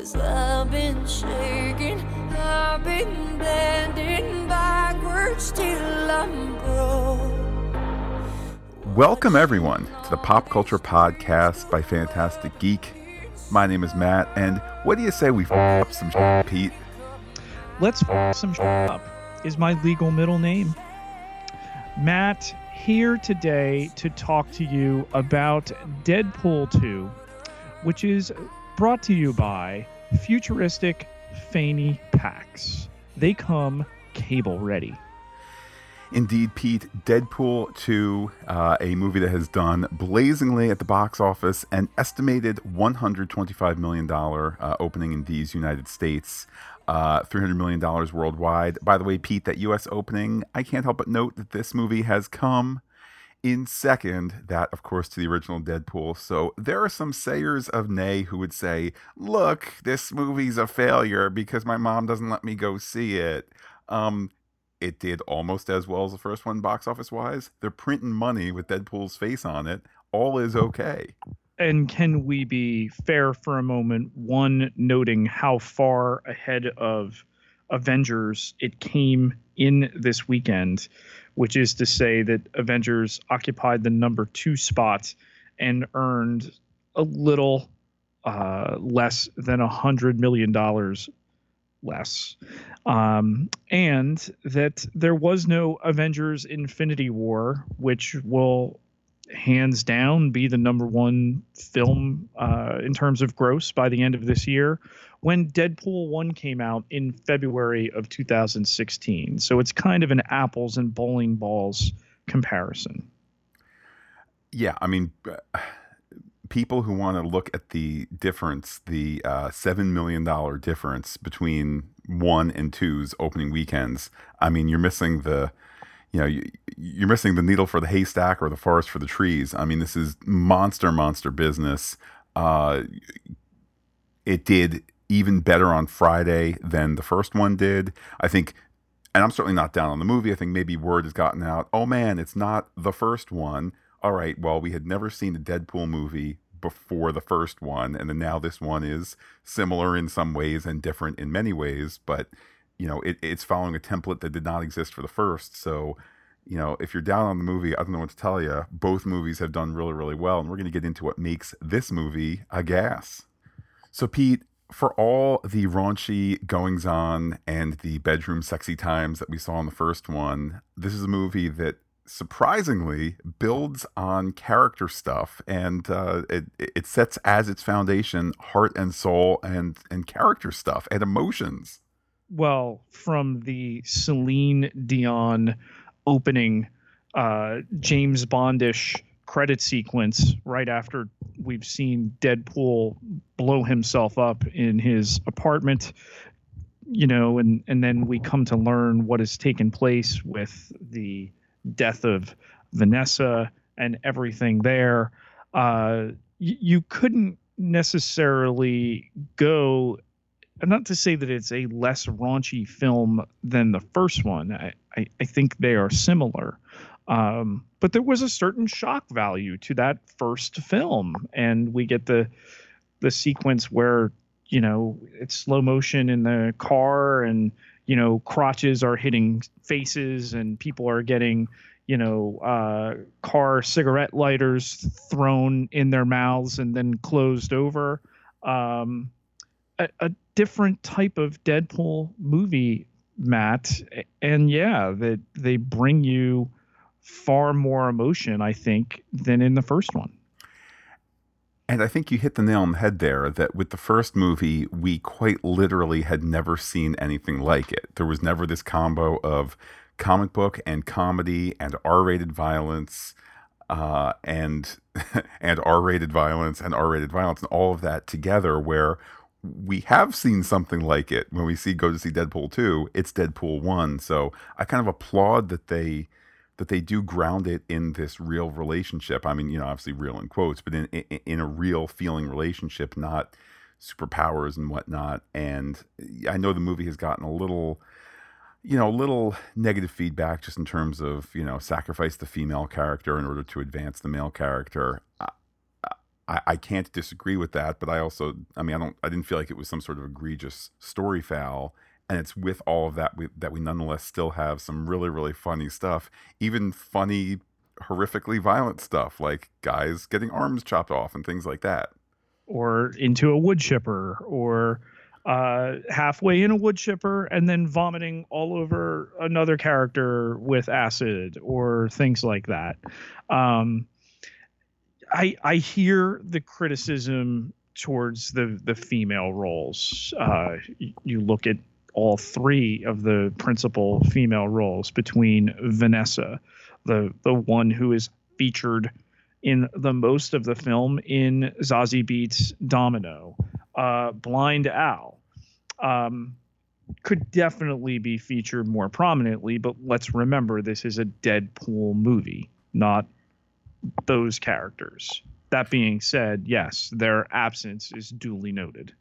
Cause I've been shaking, I've been bending backwards till I'm broke. Welcome, everyone, to the Pop Culture Podcast by Phantastic Geek. My name is Matt, and what do you say we f up some shit, Pete? Let's f some sh- up, is my legal middle name. Matt, here today to talk to you about Deadpool 2, which is brought to you by futuristic fanny packs. They come cable ready. Indeed, Pete, Deadpool 2, uh, a movie that has done blazingly at the box office, an estimated $125 million uh, opening in these United States, uh, $300 million worldwide. By the way, Pete, that US opening, I can't help but note that this movie has come in second, that of course to the original Deadpool. So there are some sayers of nay who would say, "Look, this movie's a failure because my mom doesn't let me go see it." Um, it did almost as well as the first one, box office wise. They're printing money with Deadpool's face on it. All is okay. And can we be fair for a moment? One, noting how far ahead of Avengers it came in this weekend, which is to say that Avengers occupied the number two spot and earned a little uh, less than a hundred million dollars less, um, and that there was no Avengers Infinity War, which will hands down be the number one film uh, in terms of gross by the end of this year when Deadpool 1 came out in February of 2016. So it's kind of an apples and bowling balls comparison. Yeah, I mean, people who want to look at the difference, the uh, $7 million difference between one and two's opening weekends, I mean, you're missing the you know you, you're missing the needle for the haystack or the forest for the trees. I mean this is monster monster business. Uh, it did even better on friday than the first one did. I think and i'm certainly not down on the movie. I think maybe word has gotten out oh man it's not the first one. All right well we had never seen a deadpool movie before the first one and then now this one is similar in some ways and different in many ways but you know, it, it's following a template that did not exist for the first. So, you know, if you're down on the movie, I don't know what to tell you. Both movies have done really, really well. And we're going to get into what makes this movie a gas. So, Pete, for all the raunchy goings on and the bedroom sexy times that we saw in the first one, this is a movie that surprisingly builds on character stuff and uh, it, it sets as its foundation heart and soul and, and character stuff and emotions well from the Celine Dion opening uh, James Bondish credit sequence right after we've seen Deadpool blow himself up in his apartment you know and and then we come to learn what has taken place with the death of Vanessa and everything there. Uh, y- you couldn't necessarily go not to say that it's a less raunchy film than the first one. I, I, I think they are similar. Um, but there was a certain shock value to that first film, and we get the the sequence where you know it's slow motion in the car, and you know crotches are hitting faces, and people are getting you know uh, car cigarette lighters thrown in their mouths and then closed over. Um, a, a different type of Deadpool movie, Matt. And yeah, that they bring you far more emotion, I think, than in the first one. And I think you hit the nail on the head there that with the first movie, we quite literally had never seen anything like it. There was never this combo of comic book and comedy and R rated violence. Uh, and and R-rated violence and R-rated violence and all of that together, where we have seen something like it. When we see go to see Deadpool 2 it's Deadpool 1 so I kind of applaud that they that they do ground it in this real relationship. I mean you know obviously real in quotes but in in, in a real feeling relationship not superpowers and whatnot. And I know the movie has gotten a little you know, a little negative feedback just in terms of, you know, sacrifice the female character in order to advance the male character. I, I can't disagree with that, but I also, I mean, I don't, I didn't feel like it was some sort of egregious story foul. And it's with all of that we, that we nonetheless still have some really, really funny stuff, even funny, horrifically violent stuff like guys getting arms chopped off and things like that. Or into a wood chipper, or uh, halfway in a wood chipper and then vomiting all over another character with acid or things like that. Um, I I hear the criticism towards the the female roles. Uh, you look at all three of the principal female roles between Vanessa, the the one who is featured in the most of the film in Zazie Beetz Domino, uh, Blind Al. Um, could definitely be featured more prominently, but let's remember this is a Deadpool movie, not those characters. That being said, yes, their absence is duly noted.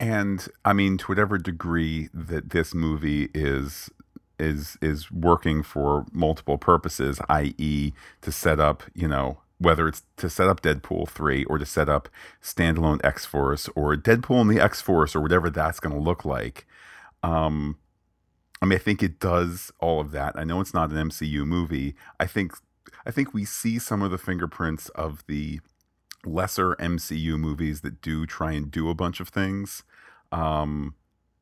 And I mean, to whatever degree that this movie is is is working for multiple purposes, i.e., to set up, you know, whether it's to set up Deadpool 3 or to set up standalone X Force or Deadpool and the X Force or whatever that's going to look like. Um, I mean, I think it does all of that. I know it's not an MCU movie. I think I think we see some of the fingerprints of the lesser MCU movies that do try and do a bunch of things. Um,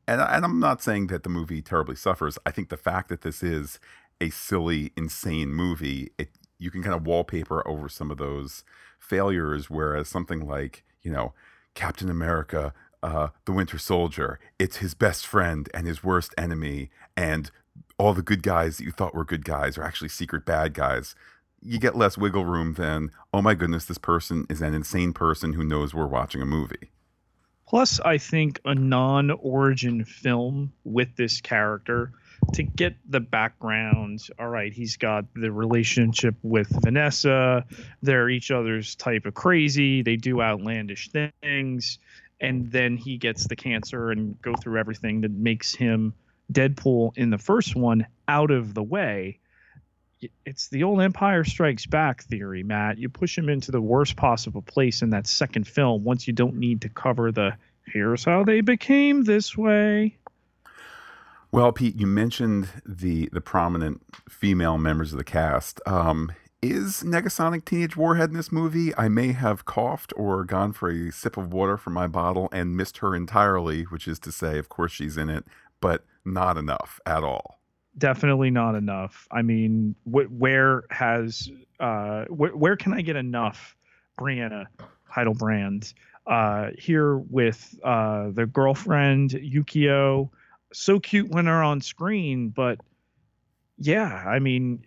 and, and I'm not saying that the movie terribly suffers. I think the fact that this is a silly, insane movie, it you can kind of wallpaper over some of those failures. Whereas something like you know Captain America, uh, the Winter Soldier, it's his best friend and his worst enemy, and all the good guys that you thought were good guys are actually secret bad guys you get less wiggle room than, oh my goodness, this person is an insane person who knows we're watching a movie. Plus, I think a non origin film with this character to get the background. All right, he's got the relationship with Vanessa. They're each other's type of crazy. They do outlandish things. And then he gets the cancer and go through everything that makes him Deadpool in the first one out of the way it's the old Empire Strikes Back theory, Matt. You push him into the worst possible place in that second film once you don't need to cover the here's how they became this way. Well, Pete, you mentioned the the prominent female members of the cast. Um, is Negasonic Teenage Warhead in this movie? I may have coughed or gone for a sip of water from my bottle and missed her entirely, which is to say, of course, she's in it, but not enough at all definitely not enough. I mean, wh- where has uh, wh- where can I get enough Brianna Hildebrand uh, here with uh, the girlfriend Yukio? So cute when they're on screen, but yeah, I mean,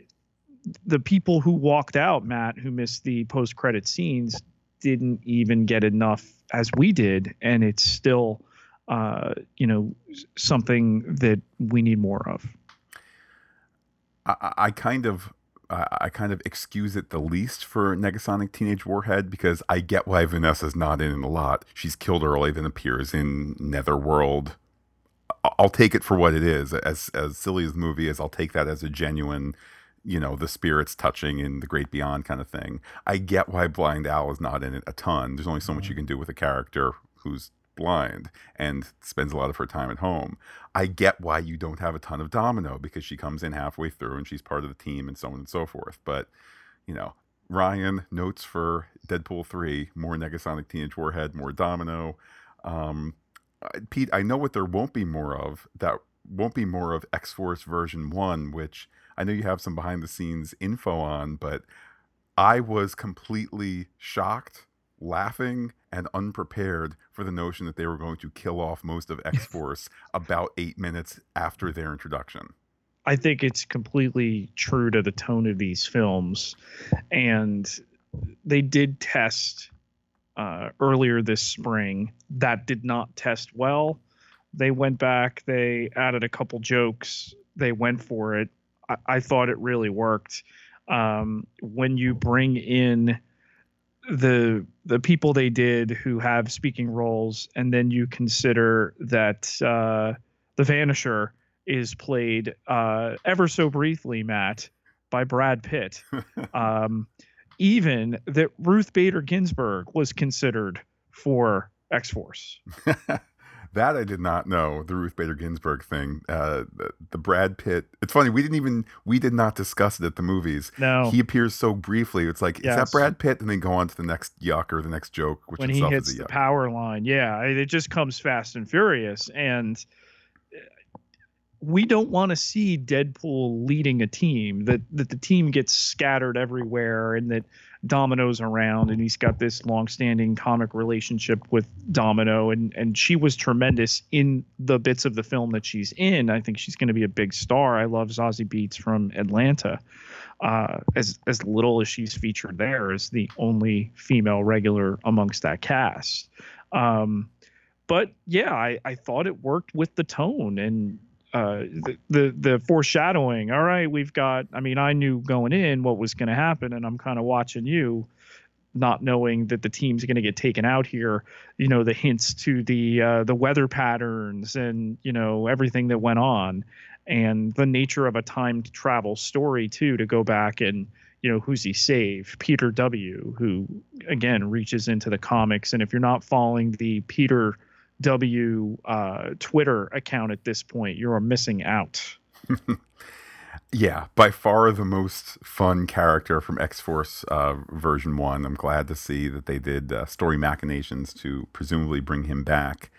the people who walked out, Matt, who missed the post credit scenes, didn't even get enough as we did, and it's still, uh, you know, something that we need more of. I, I kind of I kind of excuse it the least for Negasonic Teenage Warhead because I get why Vanessa's not in it a lot. She's killed early, then appears in Netherworld. I'll take it for what it is. As as silly as the movie is, I'll take that as a genuine, you know, the spirits touching in the great beyond kind of thing. I get why Blind Al is not in it a ton. There's only so much you mm-hmm. can do with a character who's blind and spends a lot of her time at home. I get why you don't have a ton of Domino because she comes in halfway through and she's part of the team and so on and so forth. But, you know, Ryan notes for Deadpool 3 more Negasonic Teenage Warhead, more Domino. Um, Pete, I know what there won't be more of. That won't be more of X Force version 1, which I know you have some behind the scenes info on, but I was completely shocked laughing and unprepared for the notion that they were going to kill off most of X Force about eight minutes after their introduction. I think it's completely true to the tone of these films. And they did test uh, earlier this spring. That did not test well. They went back, they added a couple jokes, they went for it. I, I thought it really worked. Um, when you bring in the the people they did who have speaking roles, and then you consider that uh, the Vanisher is played uh, ever so briefly, Matt, by Brad Pitt. um, even that Ruth Bader Ginsburg was considered for X Force. that I did not know. The Ruth Bader Ginsburg thing. Uh, the, the, Brad Pitt. It's funny. We didn't even. We did not discuss it at the movies. No. He appears so briefly. It's like yes. is that Brad Pitt? And then go on to the next yuck or the next joke, which when he hits the power line. Yeah, it just comes fast and furious and we don't want to see Deadpool leading a team that that the team gets scattered everywhere and that Domino's around and he's got this long-standing comic relationship with Domino and and she was tremendous in the bits of the film that she's in. I think she's going to be a big star. I love Zazie Beetz from Atlanta. Uh, as as little as she's featured there as the only female regular amongst that cast. Um, but yeah, I, I thought it worked with the tone and uh, the, the foreshadowing. All right, we've got. I mean, I knew going in what was going to happen, and I'm kind of watching you, not knowing that the team's going to get taken out here. You know, the hints to the uh, the weather patterns and you know everything that went on, and the nature of a time travel story too. To go back and you know who's he saved? Peter W. Who again reaches into the comics, and if you're not following the Peter W uh, Twitter account at this point. You're missing out. yeah, by far the most fun character from X Force uh, version one. I'm glad to see that they did uh, story machinations to presumably bring him back.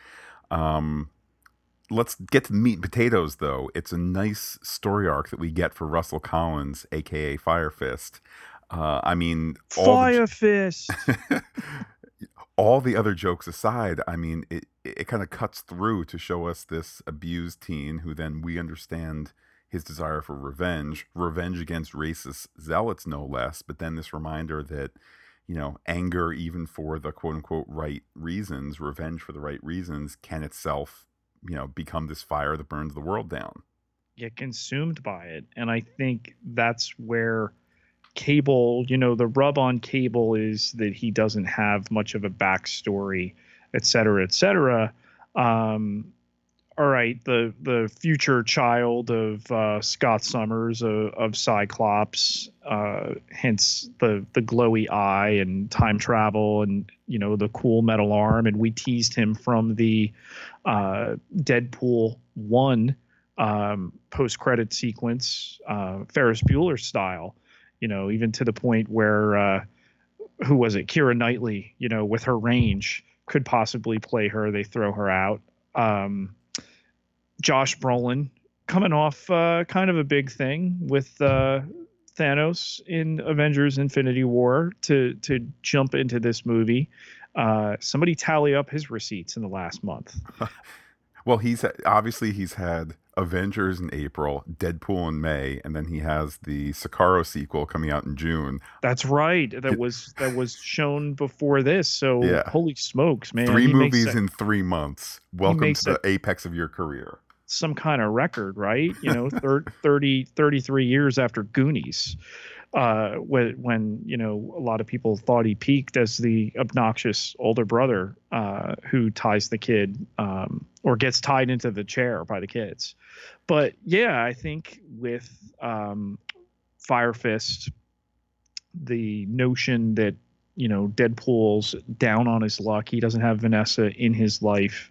Um, let's get to the meat and potatoes, though. It's a nice story arc that we get for Russell Collins, aka Fire Fist. Uh, I mean, Fire the... Fist. all the other jokes aside, I mean, it it kind of cuts through to show us this abused teen who then we understand his desire for revenge, revenge against racist zealots, no less. But then this reminder that, you know, anger, even for the quote unquote right reasons, revenge for the right reasons, can itself, you know, become this fire that burns the world down. Get consumed by it. And I think that's where Cable, you know, the rub on Cable is that he doesn't have much of a backstory, et cetera, et cetera. Um, all right, the the future child of uh, Scott Summers uh, of Cyclops, uh, hence the the glowy eye and time travel and you know the cool metal arm, and we teased him from the uh, Deadpool one um, post credit sequence, uh, Ferris Bueller style you know, even to the point where uh, who was it? Keira Knightley, you know, with her range could possibly play her. They throw her out. Um, Josh Brolin coming off uh, kind of a big thing with uh, Thanos in Avengers: Infinity War to to jump into this movie. Uh, somebody tally up his receipts in the last month. well, he's obviously he's had Avengers in April, Deadpool in May, and then he has the Sicario sequel coming out in June. That's right. That was that was shown before this. So yeah. holy smokes, man! Three he movies in three months. Welcome to the apex of your career. Some kind of record, right? You know, 30, 33 years after Goonies uh, when, when you know a lot of people thought he peaked as the obnoxious older brother uh, who ties the kid um, or gets tied into the chair by the kids. But yeah, I think with um, Fire Fist, the notion that you know Deadpool's down on his luck, he doesn't have Vanessa in his life,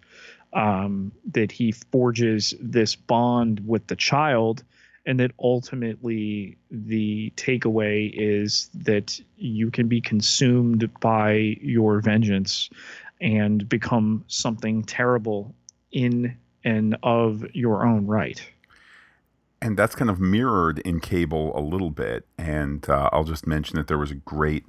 um, that he forges this bond with the child and that ultimately the takeaway is that you can be consumed by your vengeance and become something terrible in and of your own right. And that's kind of mirrored in Cable a little bit. And uh, I'll just mention that there was a great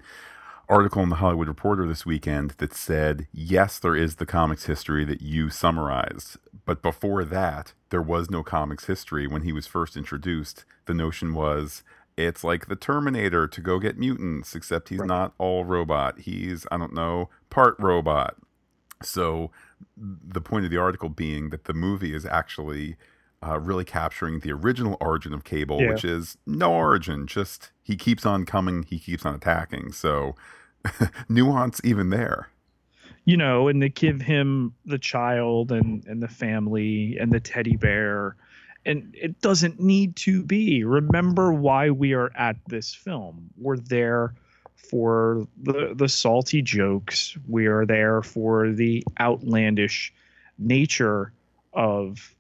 article in the Hollywood Reporter this weekend that said, yes, there is the comics history that you summarized. But before that, there was no comics history. When he was first introduced, the notion was it's like the Terminator to go get mutants, except he's right. not all robot. He's, I don't know, part robot. So the point of the article being that the movie is actually uh, really capturing the original origin of Cable, yeah. which is no origin, just he keeps on coming, he keeps on attacking. So nuance even there. You know, and they give him the child and and the family and the teddy bear, and it doesn't need to be. Remember why we are at this film. We're there for the the salty jokes. We are there for the outlandish nature of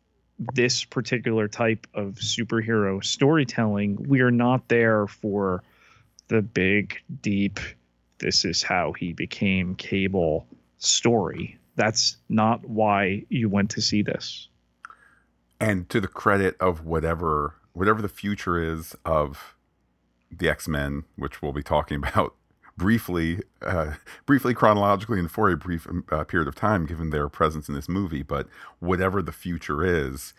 this particular type of superhero storytelling. We are not there for the big, deep, this is how he became Cable story. That's not why you went to see this. And to the credit of whatever whatever the future is of the X Men, which we'll be talking about briefly, uh, briefly chronologically, and for a brief uh, period of time, given their presence in this movie. But whatever the future is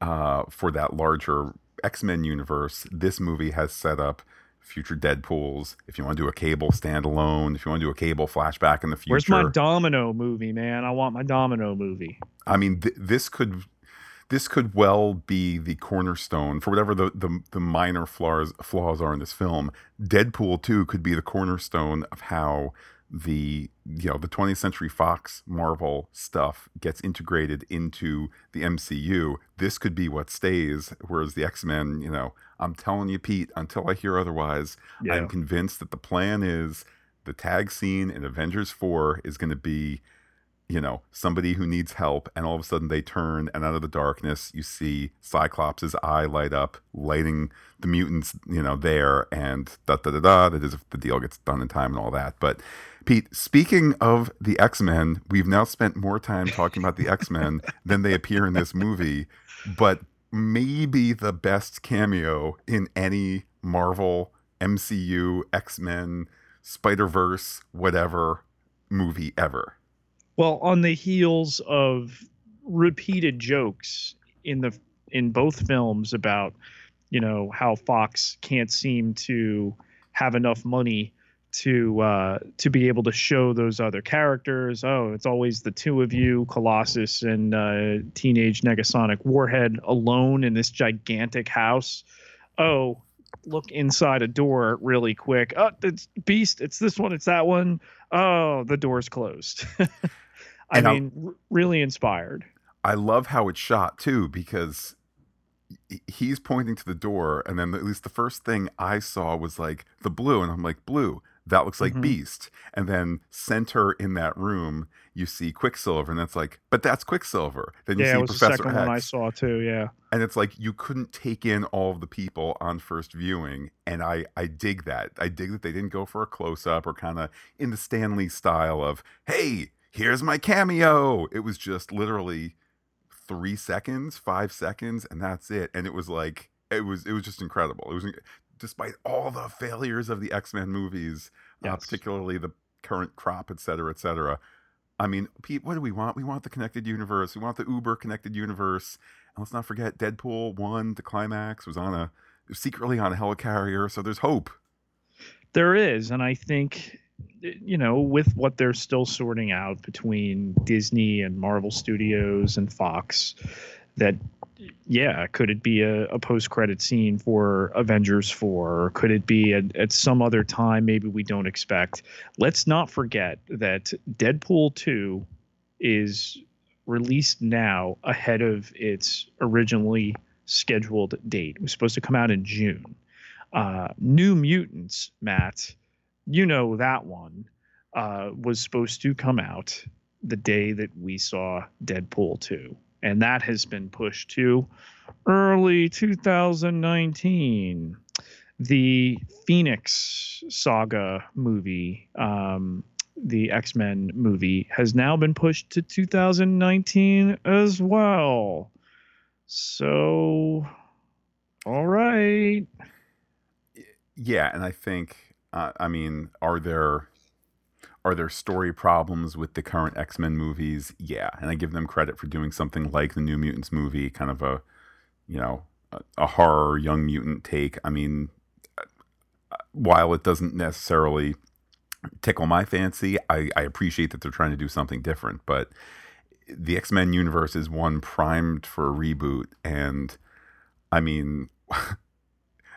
uh, for that larger X Men universe, this movie has set up future Deadpools. If you want to do a Cable standalone, if you want to do a Cable flashback in the future, where's my Domino movie, man? I want my Domino movie. I mean, th- this could this could well be the cornerstone for whatever the, the, the minor flaws flaws are in this film. Deadpool 2 could be the cornerstone of how the you know the 20th century fox marvel stuff gets integrated into the mcu this could be what stays whereas the x-men you know i'm telling you pete until i hear otherwise yeah. i'm convinced that the plan is the tag scene in avengers 4 is going to be you know, somebody who needs help, and all of a sudden they turn, and out of the darkness, you see Cyclops' eye light up, lighting the mutants, you know, there, and da da da da. That is if the deal gets done in time and all that. But Pete, speaking of the X Men, we've now spent more time talking about the X Men than they appear in this movie, but maybe the best cameo in any Marvel, MCU, X Men, Spider Verse, whatever movie ever. Well, on the heels of repeated jokes in the in both films about you know how Fox can't seem to have enough money to uh, to be able to show those other characters. Oh, it's always the two of you, Colossus and uh, Teenage Negasonic Warhead, alone in this gigantic house. Oh, look inside a door really quick. Oh, it's Beast. It's this one. It's that one. Oh, the door's closed. I mean, r- really inspired. I love how it's shot too because he's pointing to the door, and then at least the first thing I saw was like the blue, and I'm like, blue. That looks like mm-hmm. Beast. And then center in that room, you see Quicksilver, and that's like, but that's Quicksilver. Then you yeah, see it was Professor the second X, one I saw too. Yeah, and it's like you couldn't take in all of the people on first viewing, and I I dig that. I dig that they didn't go for a close up or kind of in the Stan Lee style of, hey, here's my cameo. It was just literally three seconds, five seconds, and that's it. And it was like it was it was just incredible. It was despite all the failures of the X Men movies, uh, yes. uh, particularly the current crop, et cetera, et cetera. I mean, Pete, what do we want? We want the connected universe. We want the Uber connected universe. And let's not forget Deadpool one, the climax was on a secretly on a helicarrier, so there's hope. There is, and I think you know, with what they're still sorting out between Disney and Marvel Studios and Fox, that yeah, could it be a, a post credit scene for Avengers 4? Or could it be at, some other time maybe we don't expect? Let's not forget that Deadpool 2 is released now ahead of its originally scheduled date. It was supposed to come out in June. Uh, New Mutants, Matt, you know that one uh, was supposed to come out the day that we saw Deadpool 2. And that has been pushed to early 2019. The Phoenix Saga movie, um, the X Men movie, has now been pushed to 2019 as well. So, all right. Yeah, and I think uh, I mean, are there are there story problems with the current X Men movies? Yeah, and I give them credit for doing something like the New Mutants movie, kind of a you know a, a horror young mutant take. I mean, uh, while it doesn't necessarily tickle my fancy, I, I appreciate that they're trying to do something different. But the X Men universe is one primed for a reboot, and I mean.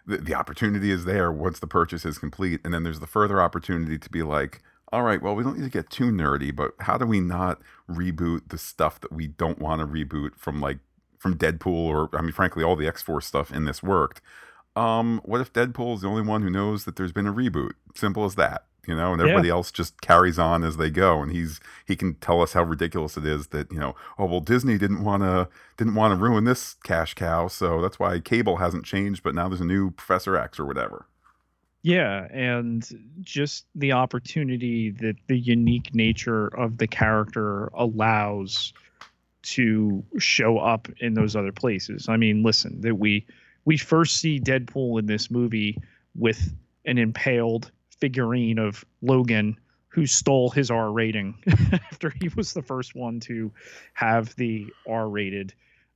the, the opportunity is there once the purchase is complete. And then there's the further opportunity to be like, all right, well, we don't need to get too nerdy, but how do we not reboot the stuff that we don't want to reboot from like from Deadpool or I mean, frankly, all the X Force stuff in this worked. Um, what if Deadpool is the only one who knows that there's been a reboot? Simple as that. You know, and everybody yeah. else just carries on as they go. And he's he can tell us how ridiculous it is that you know, oh well, Disney didn't want to didn't want to ruin this cash cow, so that's why cable hasn't changed. But now there's a new Professor X or whatever. Yeah, and just the opportunity that the unique nature of the character allows to show up in those other places. I mean, listen, that we we first see Deadpool in this movie with an impaled figurine of Logan who stole his R rating after he was the first one to have the R rated,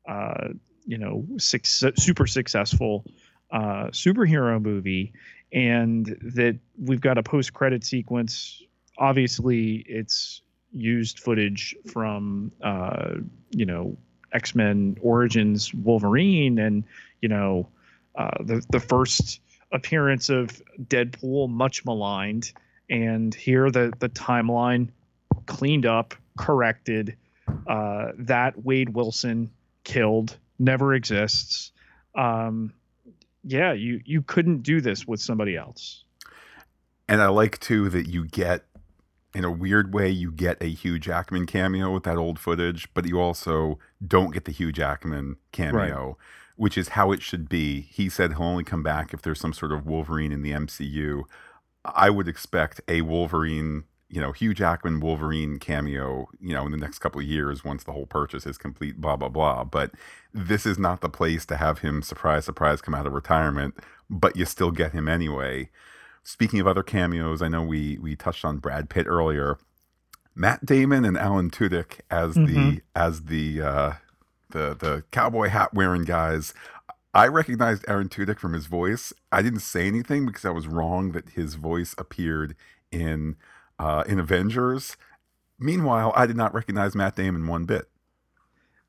uh, you know, six, super successful uh, superhero movie. And that we've got a post credit sequence. Obviously, it's used footage from, uh, you know, X Men Origins Wolverine and, you know, uh, the, the first appearance of Deadpool much maligned, and here the the timeline cleaned up, corrected. Uh, that Wade Wilson killed never exists. Um, yeah, you you couldn't do this with somebody else. And I like too that you get in a weird way you get a Hugh Jackman cameo with that old footage, but you also don't get the Hugh Jackman cameo. Right which is how it should be. He said he'll only come back if there's some sort of Wolverine in the MCU. I would expect a Wolverine, you know, Hugh Jackman Wolverine cameo, you know, in the next couple of years once the whole purchase is complete, blah, blah, blah. But this is not the place to have him, surprise, surprise, come out of retirement, but you still get him anyway. Speaking of other cameos, I know we we touched on Brad Pitt earlier. Matt Damon and Alan Tudyk as mm-hmm. the as the uh, the the cowboy hat wearing guys. I recognized Aaron Tudyk from his voice. I didn't say anything because I was wrong that his voice appeared in uh, in Avengers. Meanwhile, I did not recognize Matt Damon one bit.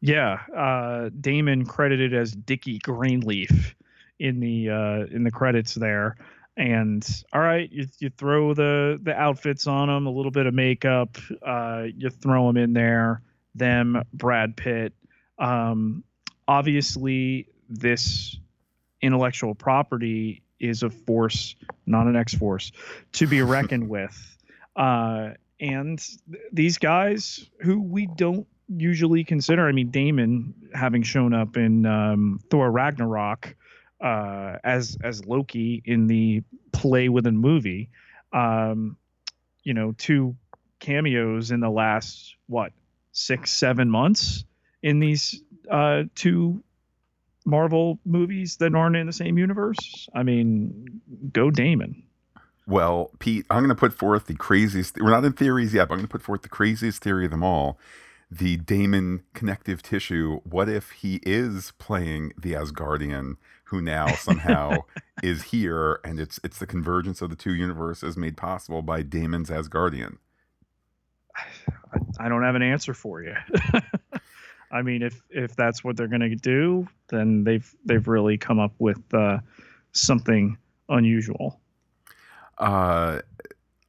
Yeah, uh, Damon credited as Dickie Greenleaf in the uh, in the credits there. And all right, you, you throw the the outfits on them, a little bit of makeup, uh, you throw them in there. Them, Brad Pitt, um, obviously, this intellectual property is a force, not an X force, to be reckoned with. Uh, and th- these guys who we don't usually consider, I mean, Damon having shown up in um, Thor Ragnarok uh, as as Loki in the play within movie, um, you know, two cameos in the last what six seven months in these uh, two Marvel movies that aren't in the same universe. I mean, go Damon. Well, Pete, I'm going to put forth the craziest. We're not in theories yet, but I'm going to put forth the craziest theory of them all. The Damon connective tissue. What if he is playing the Asgardian, who now somehow is here, and it's it's the convergence of the two universes made possible by Damon's Asgardian? I don't have an answer for you. I mean, if if that's what they're going to do, then they've they've really come up with uh, something unusual. Uh,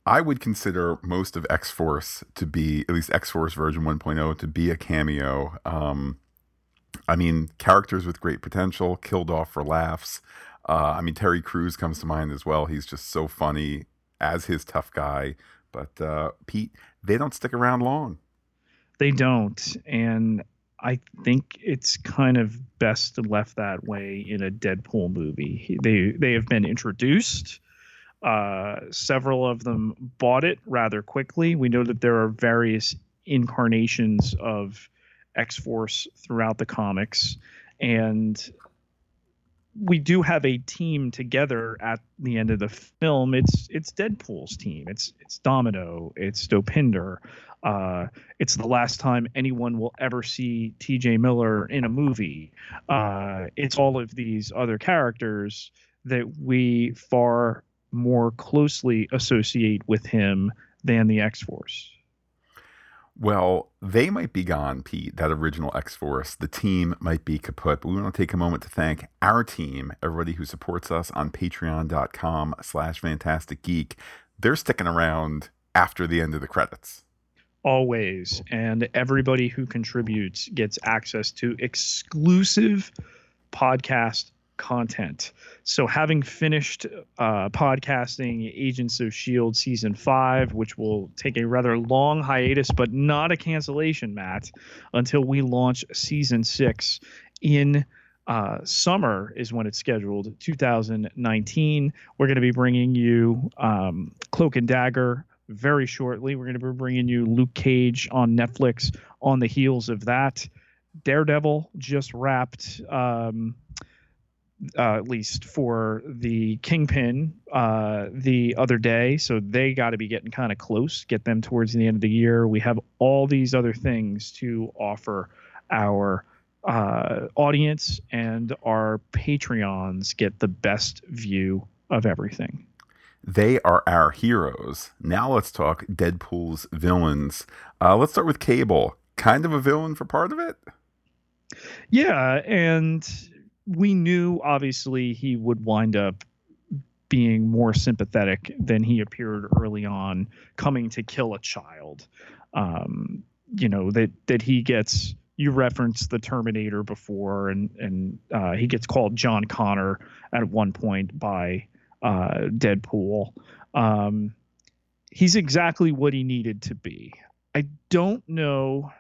I would consider most of X Force to be at least X Force version 1.0 to be a cameo. Um, I mean, characters with great potential, killed off for laughs. Uh, I mean, Terry Crews comes to mind as well. He's just so funny as his tough guy. But uh, Pete, they don't stick around long. They don't, and I think it's kind of best left that way in a Deadpool movie. They they have been introduced. Uh, several of them bought it rather quickly. We know that there are various incarnations of X Force throughout the comics, and we do have a team together at the end of the film. It's it's Deadpool's team. It's it's Domino. It's Dopinder. Uh, it's the last time anyone will ever see T.J. Miller in a movie. Uh, it's all of these other characters that we far more closely associate with him than the X Force. Well, they might be gone, Pete, that original X Force. The team might be kaput, but we want to take a moment to thank our team, everybody who supports us on patreon.com slash phantastic geek. They're sticking around after the end of the credits. Always. And everybody who contributes gets access to exclusive podcast content. So, having finished uh, podcasting Agents of S.H.I.E.L.D. season five, which will take a rather long hiatus, but not a cancellation, Matt, until we launch season six in uh, summer is when it's scheduled 2019 we're going to be bringing you um, cloak and dagger very shortly we're going to be bringing you luke cage on netflix on the heels of that daredevil just wrapped um, uh, at least for the kingpin uh, the other day so they got to be getting kind of close get them towards the end of the year we have all these other things to offer our uh, audience and our Patreons get the best view of everything. They are our heroes. Now let's talk Deadpool's villains. Uh, let's start with Cable. Kind of a villain for part of it? Yeah, and we knew obviously he would wind up being more sympathetic than he appeared early on, coming to kill a child. Um, you know that that he gets you referenced the Terminator before, and and uh, he gets called John Connor at one point by uh, Deadpool. Um, he's exactly what he needed to be. I don't know.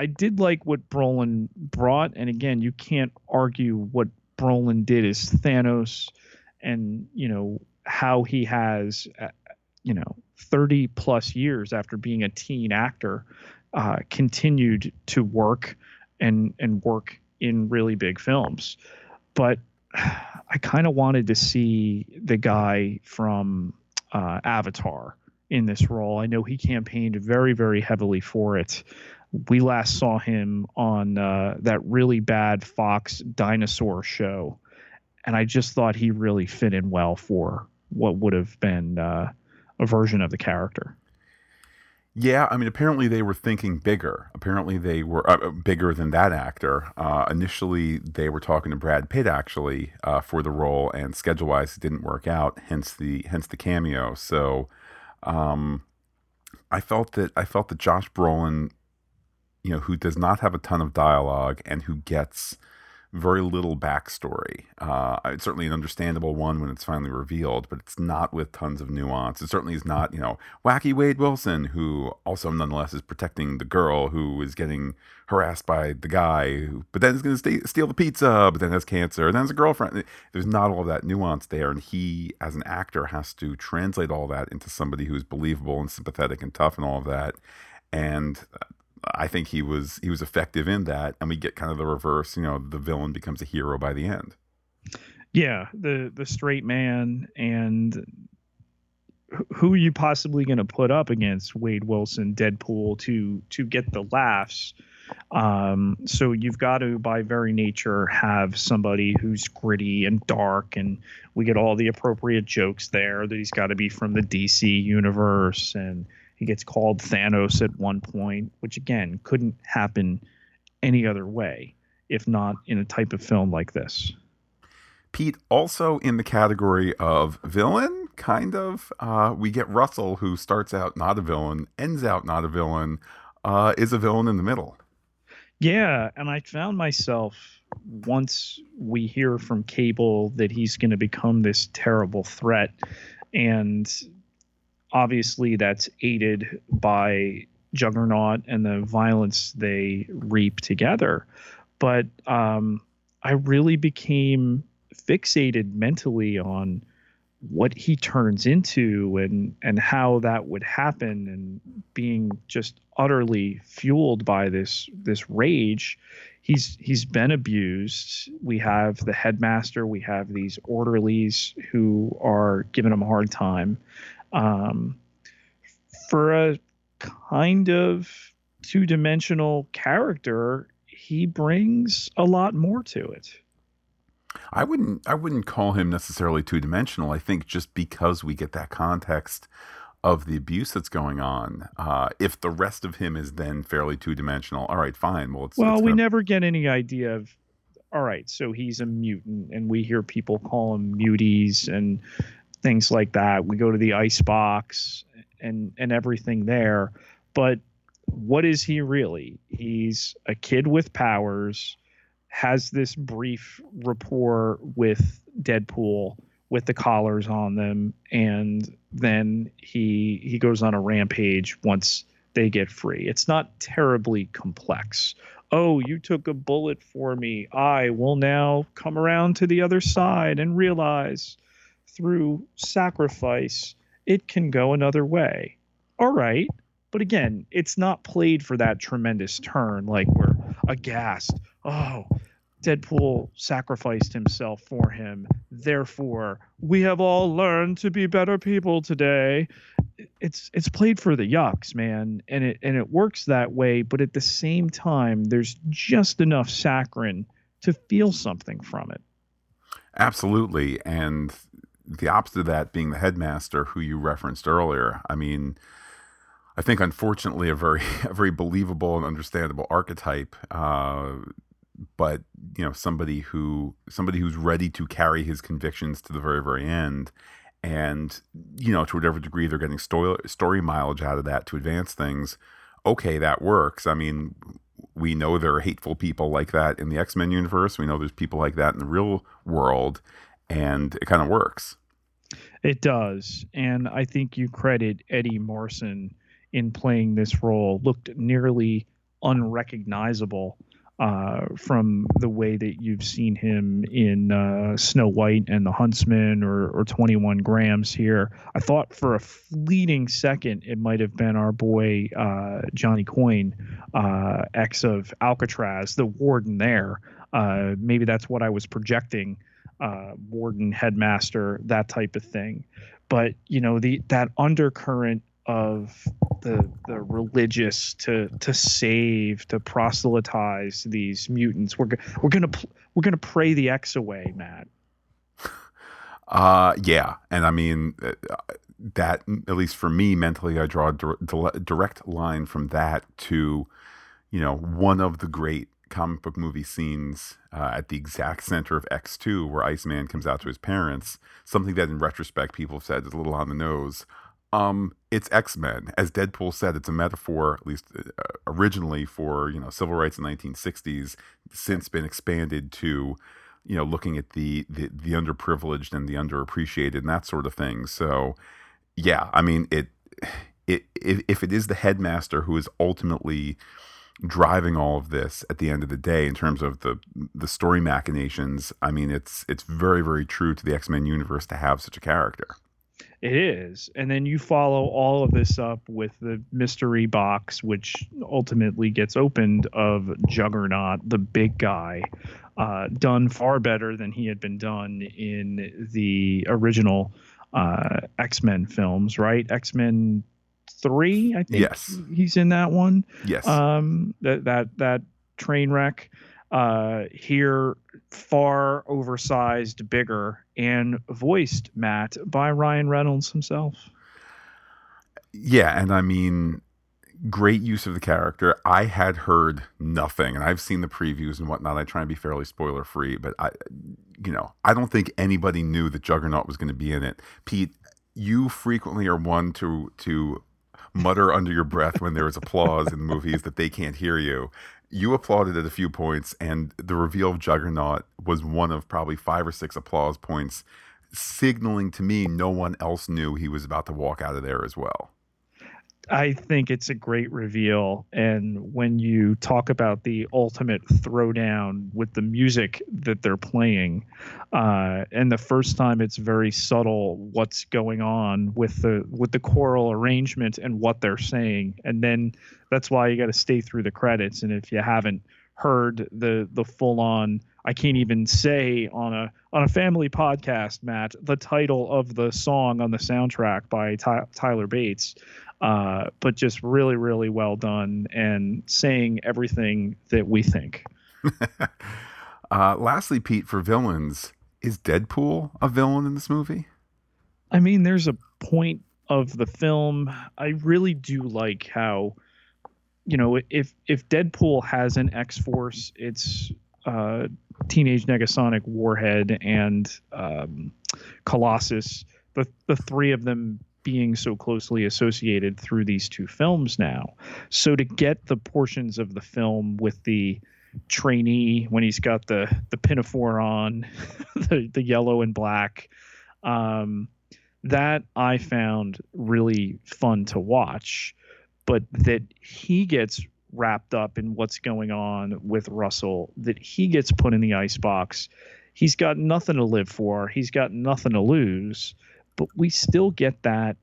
I did like what Brolin brought, and again, you can't argue what Brolin did is Thanos, and you know how he has, uh, you know, 30 plus years after being a teen actor uh, continued to work and and work in really big films. But I kind of wanted to see the guy from uh, Avatar in this role. I know he campaigned very very heavily for it. We last saw him on uh, that really bad Fox dinosaur show, and I just thought he really fit in well for what would have been uh, a version of the character. Yeah, I mean, apparently they were thinking bigger. Apparently they were uh, uh, bigger than that actor. Uh, initially, they were talking to Brad Pitt actually uh, for the role, and schedule-wise, it didn't work out. Hence the hence the cameo. So, um, I felt that I felt that Josh Brolin, you know, who does not have a ton of dialogue and who gets very little backstory. Uh, it's certainly an understandable one when it's finally revealed, but it's not with tons of nuance. It certainly is not, you know, wacky Wade Wilson, who also nonetheless is protecting the girl who is getting harassed by the guy, who, but then is going to steal the pizza, but then has cancer, and then has a girlfriend. There's not all of that nuance there, and he, as an actor, has to translate all that into somebody who's believable and sympathetic and tough and all of that. And I think he was he was effective in that, and we get kind of the reverse. You know, the villain becomes a hero by the end. Yeah, the the straight man and who are you possibly going to put up against Wade Wilson, Deadpool to to get the laughs? Um, so you've got to, by very nature, have somebody who's gritty and dark, and we get all the appropriate jokes there. That he's got to be from the DC universe, and he gets called Thanos at one point, which again couldn't happen any other way, if not in a type of film like this. Pete, also in the category of villain, kind of, uh, we get Russell, who starts out not a villain, ends out not a villain, uh, is a villain in the middle. Yeah, and I found myself once we hear from Cable that he's going to become this terrible threat, and obviously that's aided by Juggernaut and the violence they reap together. But um, I really became fixated mentally on what he turns into and and how that would happen and being just utterly fueled by this this rage. He's he's been abused. We have the headmaster we have these orderlies who are giving him a hard time um, for a kind of two dimensional character, he brings a lot more to it. I wouldn't I wouldn't call him necessarily two dimensional. I think just because we get that context of the abuse that's going on, uh, if the rest of him is then fairly two dimensional, all right, fine. Well, it's, well, it's we gonna... never get any idea of. All right, so he's a mutant, and we hear people call him muties, and things like that. We go to the ice box and and everything there, but what is he really? He's a kid with powers has this brief rapport with Deadpool with the collars on them, and then he he goes on a rampage once they get free. It's not terribly complex. Oh, you took a bullet for me. I will now come around to the other side and realize through sacrifice it can go another way. All right. But again, it's not played for that tremendous turn like we're aghast. Oh, Deadpool sacrificed himself for him. Therefore, we have all learned to be better people today. It's it's played for the yucks, man, and it and it works that way. But at the same time, there's just enough saccharin to feel something from it. Absolutely, and the opposite of that being the headmaster who you referenced earlier. I mean, I think unfortunately a very a very believable and understandable archetype. Uh, but you know somebody who somebody who's ready to carry his convictions to the very very end and you know to whatever degree they're getting story, story mileage out of that to advance things okay that works i mean we know there are hateful people like that in the x-men universe we know there's people like that in the real world and it kind of works it does and i think you credit eddie Marsan in playing this role looked nearly unrecognizable uh, from the way that you've seen him in uh, Snow White and the Huntsman or, or 21 Grams here. I thought for a fleeting second it might have been our boy uh, Jonny Coyne, uh, ex of Alcatraz, the warden there. Uh, maybe that's what I was projecting. Uh, warden, headmaster, that type of thing. But you know the that undercurrent of the the religious to to save to proselytize these mutants. We're we're gonna we're gonna pray the X away, Matt. Uh, yeah, and I mean uh, that at least for me mentally, I draw a direct line from that to you know one of the great comic book movie scenes uh, at the exact center of X2, where Iceman comes out to his parents. Something that, in retrospect, people have said is a little on the nose. Um, it's X Men, as Deadpool said. It's a metaphor, at least uh, originally, for you know civil rights in the 1960s. Since been expanded to, you know, looking at the the, the underprivileged and the underappreciated and that sort of thing. So, yeah, I mean it. It if, if it is the headmaster who is ultimately driving all of this at the end of the day in terms of the the story machinations, I mean it's it's very very true to the X Men universe to have such a character. It is. And then you follow all of this up with the mystery box, which ultimately gets opened of Juggernaut, the big guy, uh, done far better than he had been done in the original uh, X Men films, right? X Men three, I think. Yes. He's in that one. Yes. Um, that that that train wreck. Uh, here far oversized, bigger, and voiced Matt by Ryan Reynolds himself. Yeah, and I mean, great use of the character. I had heard nothing, and I've seen the previews and whatnot. I try and be fairly spoiler free, but I, you know, I don't think anybody knew that Juggernaut was going to be in it. Pete, you frequently are one to to mutter under your breath when there is applause in movies that they can't hear you you applauded at a few points, and the reveal of Juggernaut was one of probably five or six applause points, signaling to me no one else knew he was about to walk out of there as well. I think it's a great reveal. And when you talk about the ultimate throwdown with the music that they're playing, uh, and the first time it's very subtle what's going on with the with the choral arrangement and what they're saying, and then that's why you got to stay through the credits. And if you haven't heard the the full on I can't even say on a on a family podcast, Matt, the title of the song on the soundtrack by Ty- Tyler Bates uh, but just really, really well done and saying everything that we think. uh, lastly, Pete, for villains, is Deadpool a villain in this movie? I mean, there's a point of the film. I really do like how, you know, if if Deadpool has an X Force, it's uh, Teenage Negasonic Warhead and um, Colossus. The the three of them being so closely associated through these two films now. So to get the portions of the film with the trainee when he's got the the pinafore on, the the yellow and black. Um, that I found really fun to watch, but that he gets wrapped up in what's going on with Russell, that he gets put in the icebox. He's got nothing to live for. He's got nothing to lose, but we still get that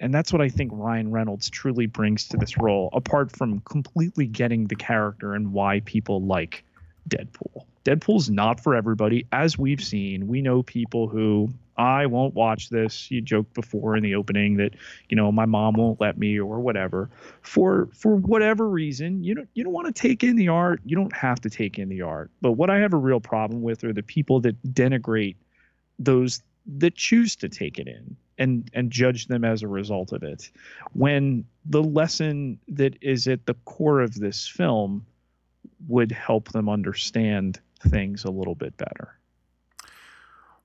and that's what I think Ryan Reynolds truly brings to this role, apart from completely getting the character and why people like Deadpool. Deadpool's not for everybody, as we've seen. We know people who I won't watch this. You joked before in the opening that you know my mom won't let me or whatever. For for whatever reason, you don't you don't want to take in the art. You don't have to take in the art. But what I have a real problem with are the people that denigrate those that choose to take it in and and judge them as a result of it. When the lesson that is at the core of this film would help them understand things a little bit better.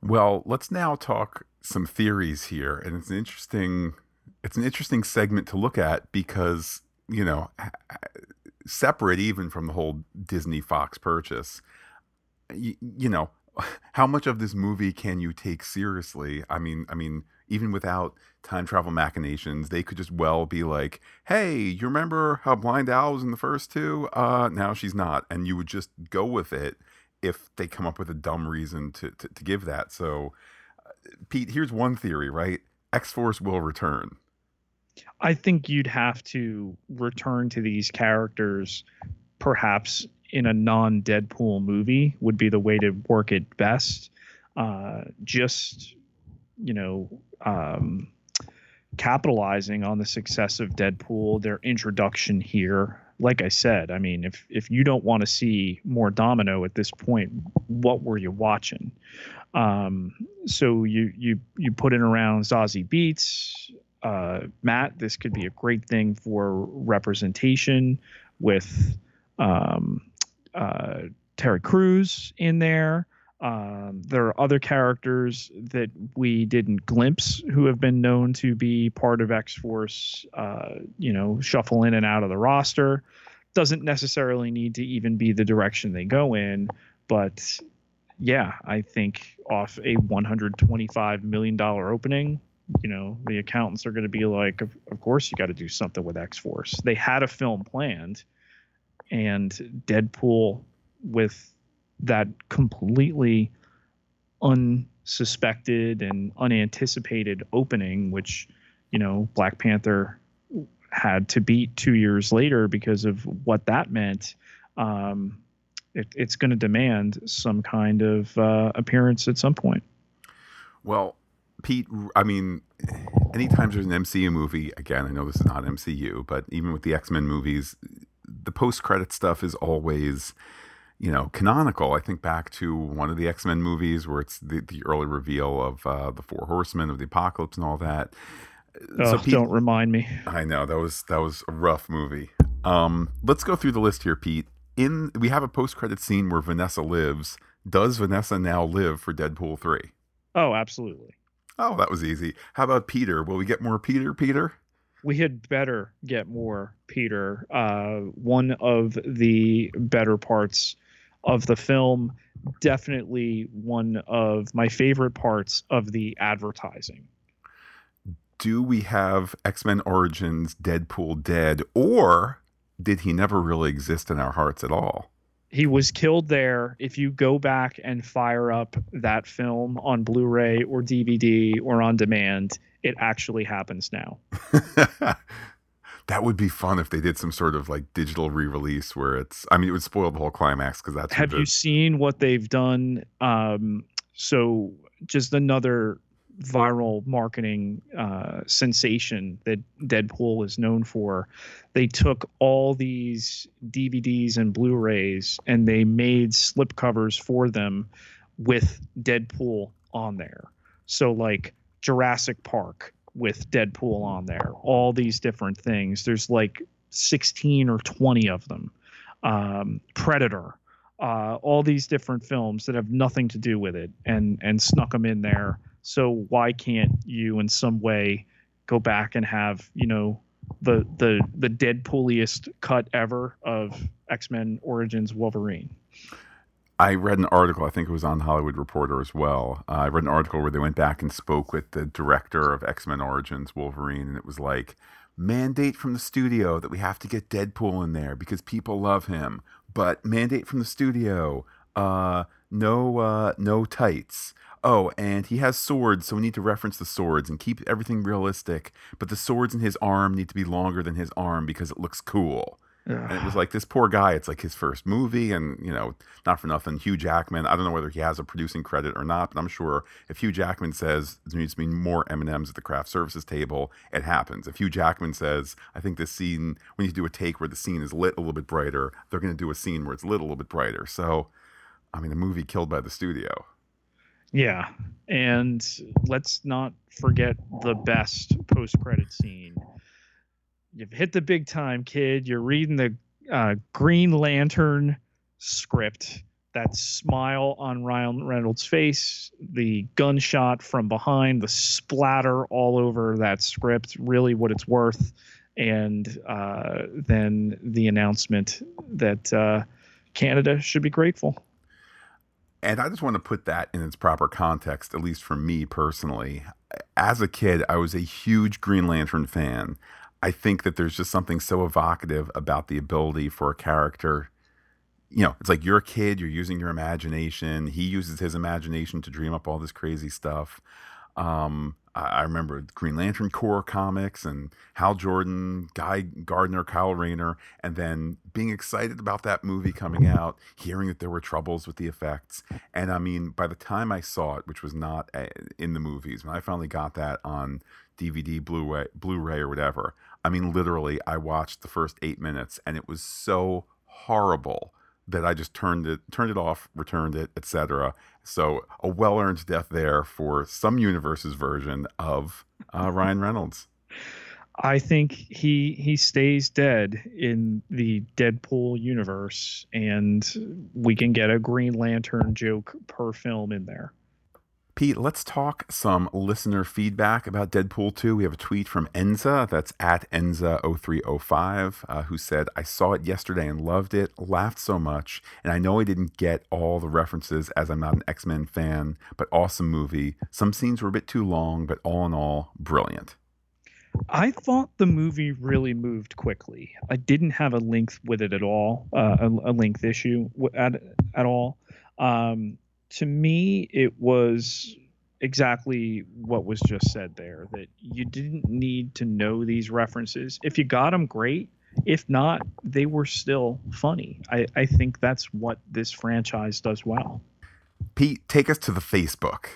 Well let's now talk some theories here. And it's an interesting it's an interesting segment to look at because you know separate even from the whole disney fox purchase you, you know how much of this movie can you take seriously i mean i mean even without time travel machinations, they could just well be like, "Hey, you remember how Blind Al was in the first two? Uh, now she's not," and you would just go with it if they come up with a dumb reason to to, to give that. So, uh, Pete, here's one theory, right? X Force will return. I think you'd have to return to these characters, perhaps in a non-Deadpool movie, would be the way to work it best. Uh, just you know, um, capitalizing on the success of Deadpool, their introduction here. Like I said, I mean, if if you don't want to see more Domino at this point, what were you watching? Um, so you you you put in around Zazie Beetz, uh, Matt. This could be a great thing for representation with um, uh, Terry Crews in there. Um, there are other characters that we didn't glimpse who have been known to be part of X Force, uh, you know, shuffle in and out of the roster. Doesn't necessarily need to even be the direction they go in, but yeah, I think off a $125 million opening, you know, the accountants are going to be like, of, of course, you got to do something with X Force. They had a film planned, and Deadpool with that completely unsuspected and unanticipated opening, which, you know, Black Panther had to beat two years later because of what that meant. Um, it, it's going to demand some kind of uh, appearance at some point. Well, Pete, I mean, anytime there's an MCU movie, again, I know this is not MCU, but even with the X Men movies, the post credit stuff is always you know, canonical. I think back to one of the X Men movies where it's the, the early reveal of uh, the Four Horsemen of the Apocalypse and all that. Oh, so Pete, don't remind me. I know that was that was a rough movie. Um, let's go through the list here, Pete. In we have a post credit scene where Vanessa lives. Does Vanessa now live for Deadpool three? Oh, absolutely. Oh, that was easy. How about Peter? Will we get more Peter? Peter? We had better get more Peter. Uh, one of the better parts of the film. Definitely one of my favorite parts of the advertising. Do we have X Men Origins Deadpool dead, or did he never really exist in our hearts at all? He was killed there. If you go back and fire up that film on Blu ray or DVD or on demand, it actually happens now. that would be fun if they did some sort of like digital re-release where it's i mean it would spoil the whole climax because that's have you seen what they've done? Um so just another viral marketing uh, sensation that deadpool is known for. They took all these dvds and blu-rays and they made slipcovers for them with deadpool on there. So like jurassic park with Deadpool on there. All these different things. There's like 16 or 20 of them. Um, Predator. Uh, all these different films that have nothing to do with it, and and snuck them in there. So why can't you, in some way, go back and have you know the the the Deadpooliest cut ever of X Men Origins Wolverine. I read an article, I think it was on Hollywood Reporter as well. Uh, I read an article where they went back and spoke with the director of X Men Origins Wolverine, and it was like, mandate from the studio that we have to get Deadpool in there because people love him, but mandate from the studio, uh, no, uh, no tights. Oh, and he has swords, so we need to reference the swords and keep everything realistic. But the swords in his arm need to be longer than his arm because it looks cool. And it was like this poor guy. It's like his first movie, and you know, not for nothing, Hugh Jackman. I don't know whether he has a producing credit or not, but I'm sure if Hugh Jackman says there needs to be more M and M's at the craft services table, it happens. If Hugh Jackman says, I think this scene, we need to do a take where the scene is lit a little bit brighter, they're going to do a scene where it's lit a little bit brighter. So, I mean, a movie killed by the studio. Yeah, and let's not forget the best post-credit scene you've hit the big time, kid. You're reading the uh, Green Lantern script. That smile on Ryan Reynolds' face, the gunshot from behind, the splatter all over that script, really what it's worth. And uh, then the announcement that uh, Canada should be grateful. And I just want to put that in its proper context, at least for me personally. As a kid, I was a huge Green Lantern fan. I think that there's just something so evocative about the ability for a character. You know, it's like you're a kid, you're using your imagination. He uses his imagination to dream up all this crazy stuff. Um, I, remember Green Lantern Corps comics and Hal Jordan, Guy Gardner, Kyle Rayner, and then being excited about that movie coming out, hearing that there were troubles with the effects. And I mean, by the time I saw it, which was not eh, in the movies, when I finally got that on DVD, Blu-ray, Blu-ray or whatever. I mean, literally, I watched the first eight minutes, and it was so horrible that I just turned it turned it off, returned it, etc. So a well-earned death there for some universe's version of uh, Ryan Reynolds. I think he he stays dead in the Deadpool universe, and we can get a Green Lantern joke per film in there. Pete, let's talk some listener feedback about Deadpool 2. We have a tweet from Enza, that's at Enza0305, uh, who said, I saw it yesterday and loved it, laughed so much, and I know I didn't get all the references as I'm not an X Men fan, but awesome movie. Some scenes were a bit too long, but all in all, brilliant. I thought the movie really moved quickly. I didn't have a length with it at all, uh, a, a length issue at, at all. Um, to me, it was exactly what was just said there that you didn't need to know these references. If you got them, great. If not, they were still funny. I, I think that's what this franchise does well. Pete, take us to the Facebook.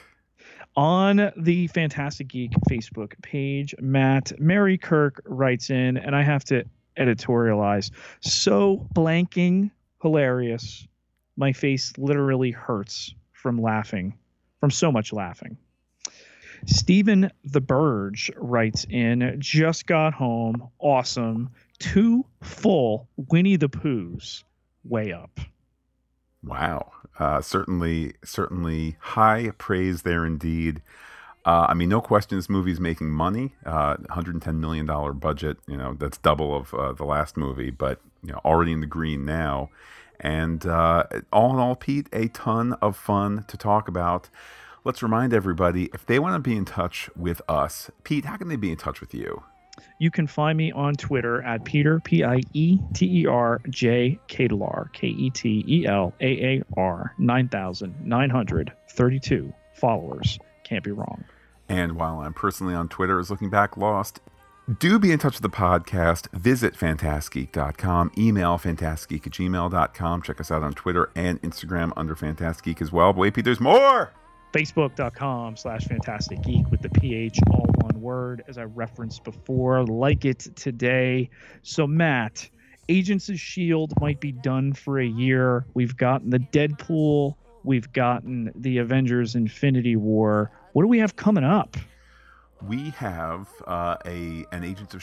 On the Phantastic Geek Facebook page, Matt Mary Kirk writes in, and I have to editorialize. So blanking hilarious. My face literally hurts from laughing, from so much laughing. Stephen the Burge writes in, just got home. Awesome. Two full Winnie the Poohs. Way up. Wow. Uh, certainly, certainly high praise there indeed. Uh, I mean, no question, this movie's making money. Uh, 110 million dollar budget. You know, that's double of uh, the last movie, but you know, already in the green now. And uh, all in all, Pete, a ton of fun to talk about. Let's remind everybody if they want to be in touch with us, Pete, how can they be in touch with you? You can find me on Twitter at Peter, P I E T E R J Ketelaar, K E T E L A A R, 9,932 followers. Can't be wrong. And while I'm personally on Twitter as Looking Back Lost, do be in touch with the podcast. Visit phantasticgeek.com. Email phantasticgeek at gmail.com. Check us out on Twitter and Instagram under Phantastic as well. But wait, Pete, there's more. Facebook.com slash Phantastic Geek with the PH all one word, as I referenced before. Like it today. So, Matt, Agents of S.H.I.E.L.D. might be done for a year. We've gotten the Deadpool, we've gotten the Avengers Infinity War. What do we have coming up? We have uh, a an Agents of